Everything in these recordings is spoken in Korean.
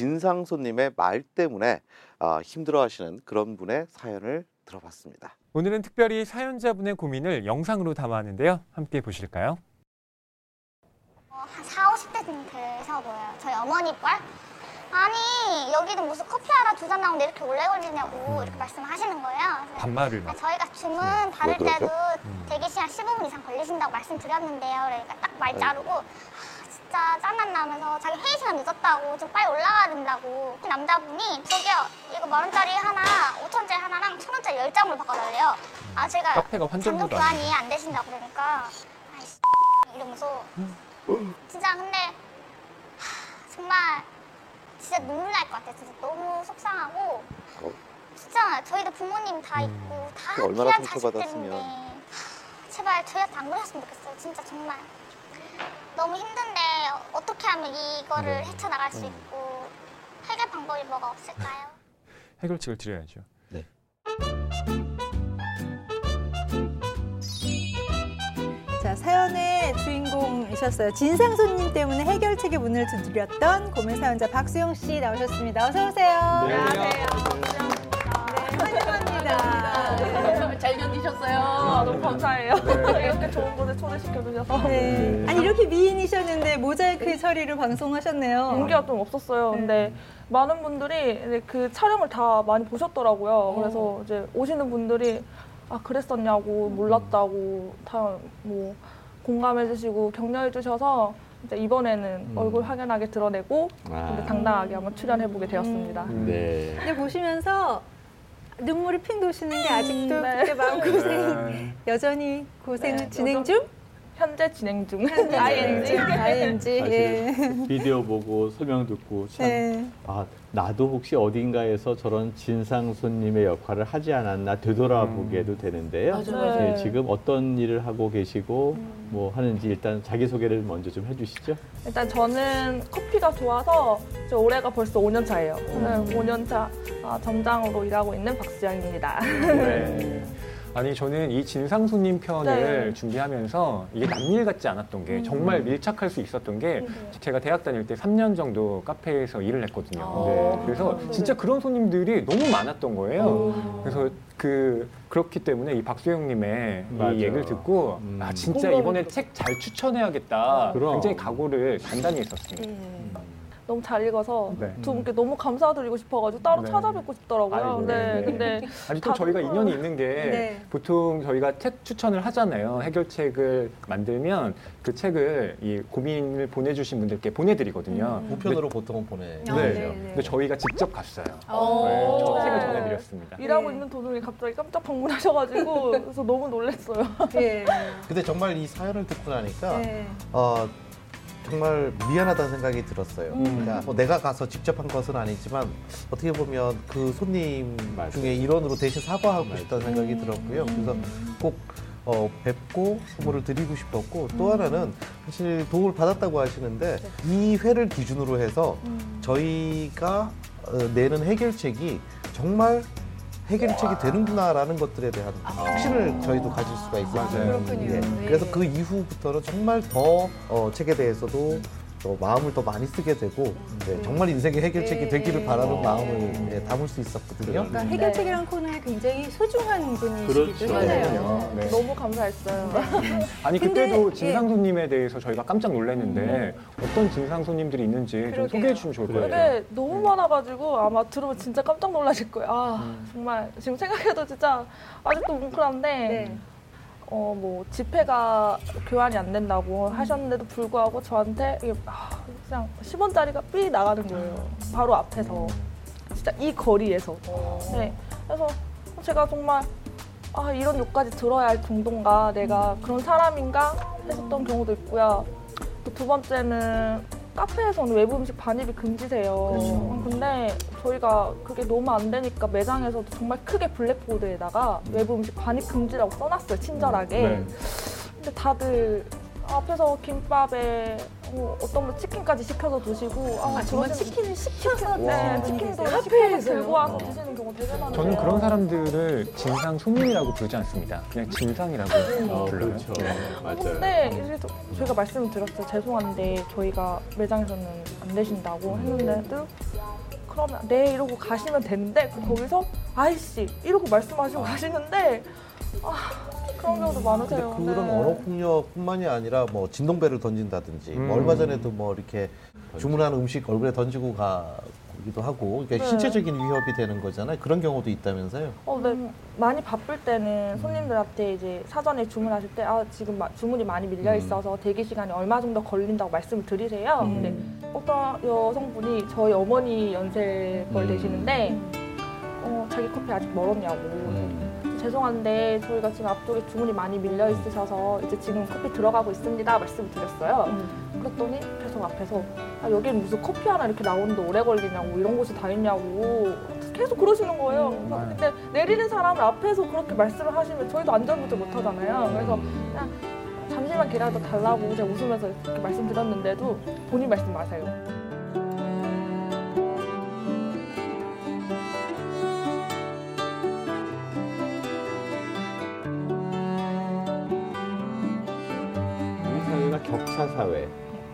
진상 손님의 말 때문에 아, 힘들어하시는 그런 분의 사연을 들어봤습니다. 오늘은 특별히 사연자분의 고민을 영상으로 담아왔는데요. 함께 보실까요? 어, 한 4, 50대쯤 돼서 보여요. 저희 어머니 뻘? 아니, 여기는 무슨 커피 하나 두 잔 나오는데 이렇게 오래 걸리냐고 이렇게 말씀하시는 거예요. 그래서 반말을 아, 막. 저희가 주문 받을? 때도 대기 시간 15분 이상 걸리신다고 말씀드렸는데요. 그러니까 딱 말 자르고 아, 진짜 짠난 나면서 자기 회의 시간 늦었다고 좀 빨리 올라가야 된다고 그 남자분이 저기요 이거 만 원짜리 하나 5천 원짜리 하나랑 천 원짜리 열 장으로 바꿔달래요. 아 제가 카페가 환전부도 교환이 안 되신다 그러니까 아이씨 이러면서 진짜 근데 하, 정말 진짜 눈물 날 것 같아요. 진짜 너무 속상하고 어. 진짜 저희도 부모님 다 있고 다그 얼마나 귀한 자식 상처받았으면. 때문에 하, 제발 저희한테 안 그러셨으면 좋겠어요. 진짜 정말 너무 힘든데 어떻게 하면 이거를 네. 헤쳐나갈 수 있고 해결 방법이 뭐가 없을까요? 해결책을 드려야죠. 자, 사연의 주인공이셨어요. 진상 손님 때문에 해결책의 문을 두드렸던 고민 사연자 박수영 씨 나오셨습니다. 어서 오세요. 네, 환영합니다. 잘 견디셨어요. 아, 너무 감사해요. 이렇게 좋은 곳에 초대시켜 주셔서. 네. 아니 이렇게 미인이셨는데 모자이크 처리를 방송하셨네요. 용기가 좀 없었어요. 근데 많은 분들이 이제 그 촬영을 다 많이 보셨더라고요. 그래서 이제 오시는 분들이 아 그랬었냐고 몰랐다고 다 뭐 공감해 주시고 격려해 주셔서 이제 이번에는 얼굴 확연하게 드러내고 이제 당당하게 한번 출연해 보게 되었습니다. 네. 근데 보시면서 눈물이 핑 도시는 게 아직도 네. 그때 마음 고생 네. 여전히 고생을 네, 진행 중? 현재 진행 중. ING. ING. 예. 사실 비디오 보고 설명 듣고 참 네. 아, 나도 혹시 어딘가에서 저런 진상 손님의 역할을 하지 않았나 되돌아보게도 되는데요. 맞아요. 예, 지금 어떤 일을 하고 계시고 뭐 하는지 일단 자기 소개를 먼저 좀 해주시죠. 일단 저는 커피가 좋아서 저 올해가 벌써 5년 차예요. 저는 5년 차 아, 점장으로 일하고 있는 박수영입니다. 네. 아니 저는 이 진상 손님 편을 네. 준비하면서 이게 남일 같지 않았던 게 정말 밀착할 수 있었던 게 제가 대학 다닐 때 3년 정도 카페에서 일을 했거든요. 아. 네. 그래서 네. 진짜 그런 손님들이 너무 많았던 거예요. 그래서 그 그렇기 때문에 이 박수영님의 맞아. 이 얘기를 듣고 음. 아 진짜 이번에. 책 잘 추천해야겠다. 그럼. 굉장히 각오를 단단히 했었습니다. 너무 잘 읽어서 네. 두 분께 너무 감사드리고 싶어가지고 따로 네. 찾아뵙고 싶더라고요. 아이고, 근데, 네. 근데 아니 또 다- 저희가 인연이 있는 게 네. 보통 저희가 책 추천을 하잖아요. 해결책을 만들면 그 책을 이 고민을 보내주신 분들께 보내드리거든요. 우편으로 보통은 보내. 네. 아, 네, 네. 근데 저희가 직접 갔어요. 어. 네, 저 책을 네. 전해드렸습니다. 일하고 네. 있는 도중에 갑자기 깜짝 방문하셔가지고 그래서 너무 놀랐어요. 예. 근데 정말 이 사연을 듣고 나니까 네. 어, 정말 미안하다는 생각이 들었어요. 음. 그러니까 뭐 내가 가서 직접 한 것은 아니지만 어떻게 보면 그 손님 맞아요. 중에 일원으로 대신 사과하고 맞아요. 싶다는 생각이 음. 들었고요. 그래서 꼭 어, 뵙고 선물을 드리고 싶었고 또 하나는 사실 도움을 받았다고 하시는데 이 회를 기준으로 해서 저희가 어, 내는 해결책이 정말 해결책이 되는구나라는 것들에 대한 확신을 저희도 가질 수가 있었어요. 맞아요. 그렇군요. 예. 네. 그래서 그 이후부터는 정말 더 어, 책에 대해서도 더 마음을 더 많이 쓰게 되고 네, 정말 인생의 해결책이 네. 되기를 바라는 어. 마음을 네, 담을 수 있었거든요. 그러니까 해결책이라는 코너에 굉장히 소중한 분이시기도 그렇죠. 하네요. 네. 너무 감사했어요. 아니 근데, 그때도 예. 진상 손님에 대해서 저희가 깜짝 놀랐는데 어떤 진상 손님들이 있는지 좀. 소개해 주시면 좋을. 같아요. 되게 너무 많아가지고 아마 들으면 진짜 깜짝 놀라실 거예요. 아 정말 지금 생각해도 진짜 아직도 뭉클한데 네. 어뭐 집회가 교환이 안 된다고 하셨는데도 불구하고 저한테 이게 아, 그냥 10원짜리가 삐 나가는 거예요. 바로 앞에서 진짜 이 거리에서. 네. 그래서 제가 정말 아 이런 욕까지 들어야 할 정도인가 내가 그런 사람인가 했었던 경우도 있고요. 또두 번째는 카페에서는 외부 음식 반입이 금지세요. 어, 근데 저희가 그게 너무 안 되니까 매장에서도 정말 크게 블랙보드에다가 외부 음식 반입 금지라고 써놨어요. 친절하게. 네. 근데 다들 앞에서 김밥에 어, 어떤 분 치킨까지 시켜서 드시고 아, 정말 그러시는- 치킨을 시켜서 네, 드시는 치킨도 시켜서? 들고 와서 드시는 경우 되게 많아요. 저는 그런 사람들을 진상 손님이라고 부르지 않습니다. 그냥 진상이라고 어, 불러요. 그렇죠. 네. 맞아요. 근데 이제 저- 저희가 말씀을 드렸어요. 죄송한데 저희가 매장에서는 안 되신다고 했는데도 그러면 네 이러고 가시면 되는데 그 거기서 아이씨 이러고 말씀하시고 가시는데 아 그런 경우도 근데 많으세요. 그런 네. 언어 폭력뿐만이 아니라 뭐 진동배를 던진다든지 뭐 음. 얼마 전에도 뭐 이렇게 주문한 음식 얼굴에 던지고 가기도 하고 그러니까 네. 신체적인 위협이 되는 거잖아요. 그런 경우도 있다면서요. 어, 네. 많이 바쁠 때는 손님들한테 이제 사전에 주문하실 때, 아, 지금 마- 주문이 많이 밀려 있어서 대기 시간이 얼마 정도 걸린다고 말씀을 드리세요. 음. 근데 어떤 여성분이 저희 어머니 연세 걸 음. 되시는데, 어, 자기 커피 아직 멀었냐고. 음. 죄송한데 저희가 지금 앞쪽에 주문이 많이 밀려 있으셔서 이제 지금 커피 들어가고 있습니다 말씀을 드렸어요. 그랬더니 계속 앞에서 아, 여기는 무슨 커피 하나 이렇게 나오는데 오래 걸리냐고 이런 곳이 다 있냐고 계속 그러시는 거예요. 음. 근데 내리는 사람을 앞에서 그렇게 말씀을 하시면 저희도 안전부터 못 하잖아요. 그래서 그냥 잠시만 기다려 달라고 제가 웃으면서 이렇게 말씀드렸는데도 본인 말씀 마세요. 2차 사회,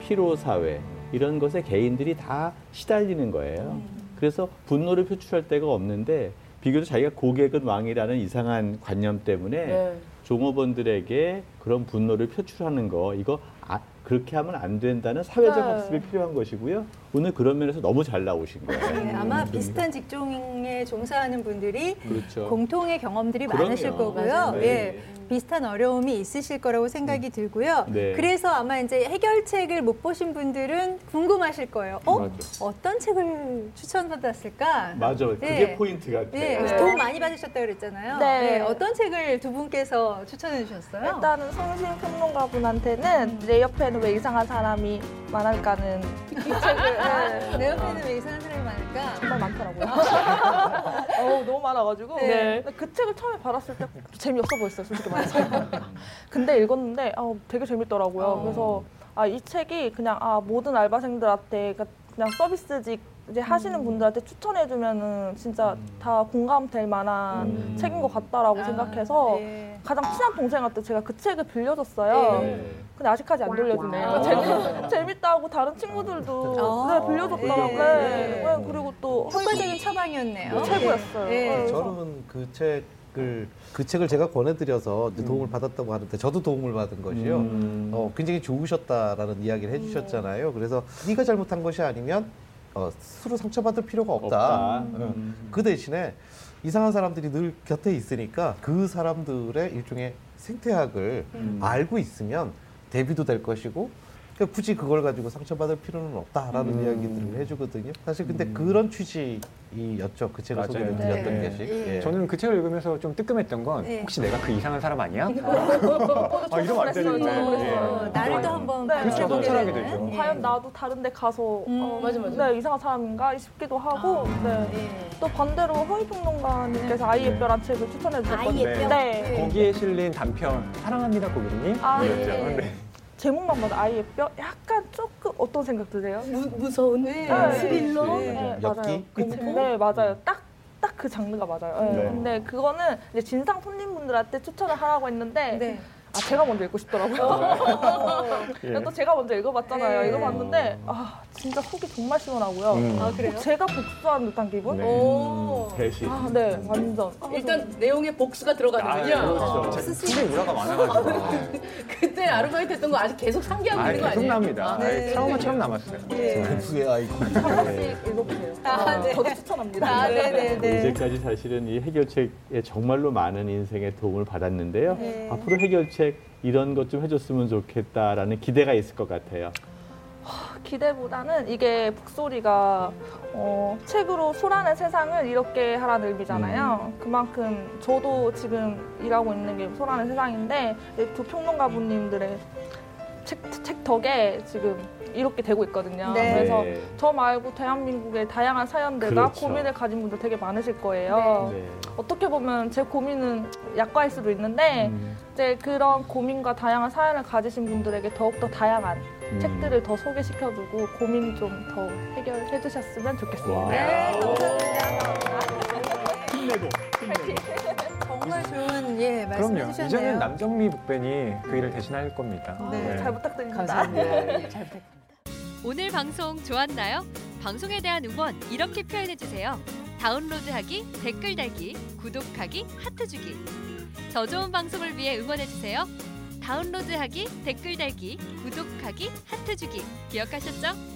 피로 사회 이런 것에 개인들이 다 시달리는 거예요. 그래서 분노를 표출할 데가 없는데 비교적 자기가 고객은 왕이라는 이상한 관념 때문에 네. 종업원들에게 그런 분노를 표출하는 거 이거 아, 그렇게 하면 안 된다는 사회적 네. 학습이 필요한 것이고요. 오늘 그런 면에서 너무 잘 나오신 거예요. 네, 아마 비슷한 직종에 종사하는 분들이 그렇죠. 공통의 경험들이 그럼요. 많으실 거고요. 예. 네. 비슷한 어려움이 있으실 거라고 생각이 들고요. 네. 그래서 아마 이제 해결책을 못 보신 분들은 궁금하실 거예요. 어? 맞아. 어떤 책을 추천받았을까? 맞아. 그게 네. 포인트 같아요. 네, 네. 도움 많이 받으셨다고 그랬잖아요. 네. 어떤 책을 두 분께서 추천해 주셨어요? 일단은 성심평론가 분한테는 내 옆에 는 왜 이상한 사람이 많을까는 이 책을 네. 내 옆에는 왜 이상한 사람이 많을까? 정말 많더라고요. 어, 너무 많아가지고. 네. 근데 그 책을 처음에 받았을 때 재미없어 보였어요, 솔직히 말해서. 근데 읽었는데 아, 되게 재밌더라고요. 어. 그래서 아, 이 책이 그냥 아, 모든 알바생들한테 그러니까 그냥 서비스직 이제 하시는 분들한테 추천해주면은 진짜 다 공감될 만한 음. 책인 것 같다라고 아, 생각해서 네. 가장 친한 동생한테 제가 그 책을 빌려줬어요. 네. 근데 아직까지 안 돌려주네요. 재밌, 재밌다고 다른 친구들도 아, 네, 빌려줬더라고요. 네. 네. 네, 그리고 또 효과적인 처방이었네요. 최고였어요. 네. 네. 저는 그 책 을 그 책을 제가 권해드려서 이제 도움을 받았다고 하는데 저도 도움을 받은 것이요. 음. 어, 굉장히 좋으셨다라는 이야기를 해주셨잖아요. 그래서 네가 잘못한 것이 아니면 어, 스스로 상처받을 필요가 없다. 없다. 어, 음. 그 대신에 이상한 사람들이 늘 곁에 있으니까 그 사람들의 일종의 생태학을 음. 알고 있으면 대비도 될 것이고 그러니까 굳이 그걸 가지고 상처받을 필요는 없다라는 음. 이야기들을 해주거든요. 사실 근데 그런 취지였죠. 그 책을 맞아요. 소개를 드렸던 네. 것이. 예. 예. 저는 그 책을 읽으면서 좀 뜨끔했던 건 네. 혹시 내가 그 이상한 사람 아니야? 아 이러면 안 되는데. 저도 그랬어요. 어, 나를 또 한번 네. 그렇죠. 되는. 되죠. 예. 과연 나도 다른 데 가서 음, 어, 맞아, 맞아. 네, 이상한 사람인가 싶기도 하고 네. 예. 또 반대로 허위평론가님께서 아이의 뼈란 책을 추천해 주셨거든요. 아이의 뼈? 네. 네. 거기에 실린 단편 사랑합니다 고객님. 아, 이었죠. 예. 네. 제목만 봐도 아이의 뼈 약간 조금 어떤 생각 드세요? 무서운 네. 스릴러. 네. 네? 맞아요. 네, 맞아요. 딱, 딱 그 장르가 맞아요. 네. 네. 근데 그거는 이제 진상 손님분들한테 추천을 하라고 했는데, 네. 아, 제가 먼저 읽고 싶더라고요. 예. 또 제가 먼저 읽어봤잖아요. 네. 읽어봤는데, 아, 진짜 속이 정말 시원하고요. 음. 아 그래요? 제가 복수한 듯한 기분? 네. 오. 대신. 아, 네, 완전. 일단 내용에 복수가 들어가는군요. 아, 그렇죠. 선생님 문화가 많아가지고. 그때 아르바이트 했던 거 아직 계속 상기하고 아, 있는 거 계속 아니에요? 납니다. 네. 아예 트라우마처럼 남았어요. 예. 후의 아이고. 하나씩 읽어보세요. 아, 네. 저도 추천합니다. 아, 네네 네. 이제까지 사실은 이 해결책에 정말로 많은 인생의 도움을 받았는데요. 네. 앞으로 해결책 이런 것 좀 해줬으면 좋겠다라는 기대가 있을 것 같아요. 기대보다는 이게 북소리가 어, 책으로 소라는 세상을 이렇게 하라는 의미잖아요. 그만큼 저도 지금 일하고 있는 게 소라는 세상인데 이두 평론가 분님들의 책, 책 덕에 지금 이렇게 되고 있거든요. 네. 그래서 네. 저 말고 대한민국의 다양한 사연들과 그렇죠. 고민을 가진 분들 되게 많으실 거예요. 네. 어떻게 보면 제 고민은 약과일 수도 있는데 음. 이제 그런 고민과 다양한 사연을 가지신 분들에게 더욱더 다양한 음. 책들을 더 소개시켜주고 고민 좀 더 해결해 주셨으면 좋겠습니다. 와. 네, 힘내고 힘내고. 정말 좋은 예 말씀 그럼요. 해주셨네요. 이제는 남정미 북변이 그 일을 대신할 겁니다. 네. 잘 부탁드립니다. 감사합니다. 예, 잘 부탁드립니다. 오늘 방송 좋았나요? 방송에 대한 응원 이렇게 표현해 주세요. 다운로드하기, 댓글 달기, 구독하기, 하트 주기. 더 좋은 방송을 위해 응원해 주세요. 다운로드하기, 댓글 달기, 구독하기, 하트 주기. 기억하셨죠?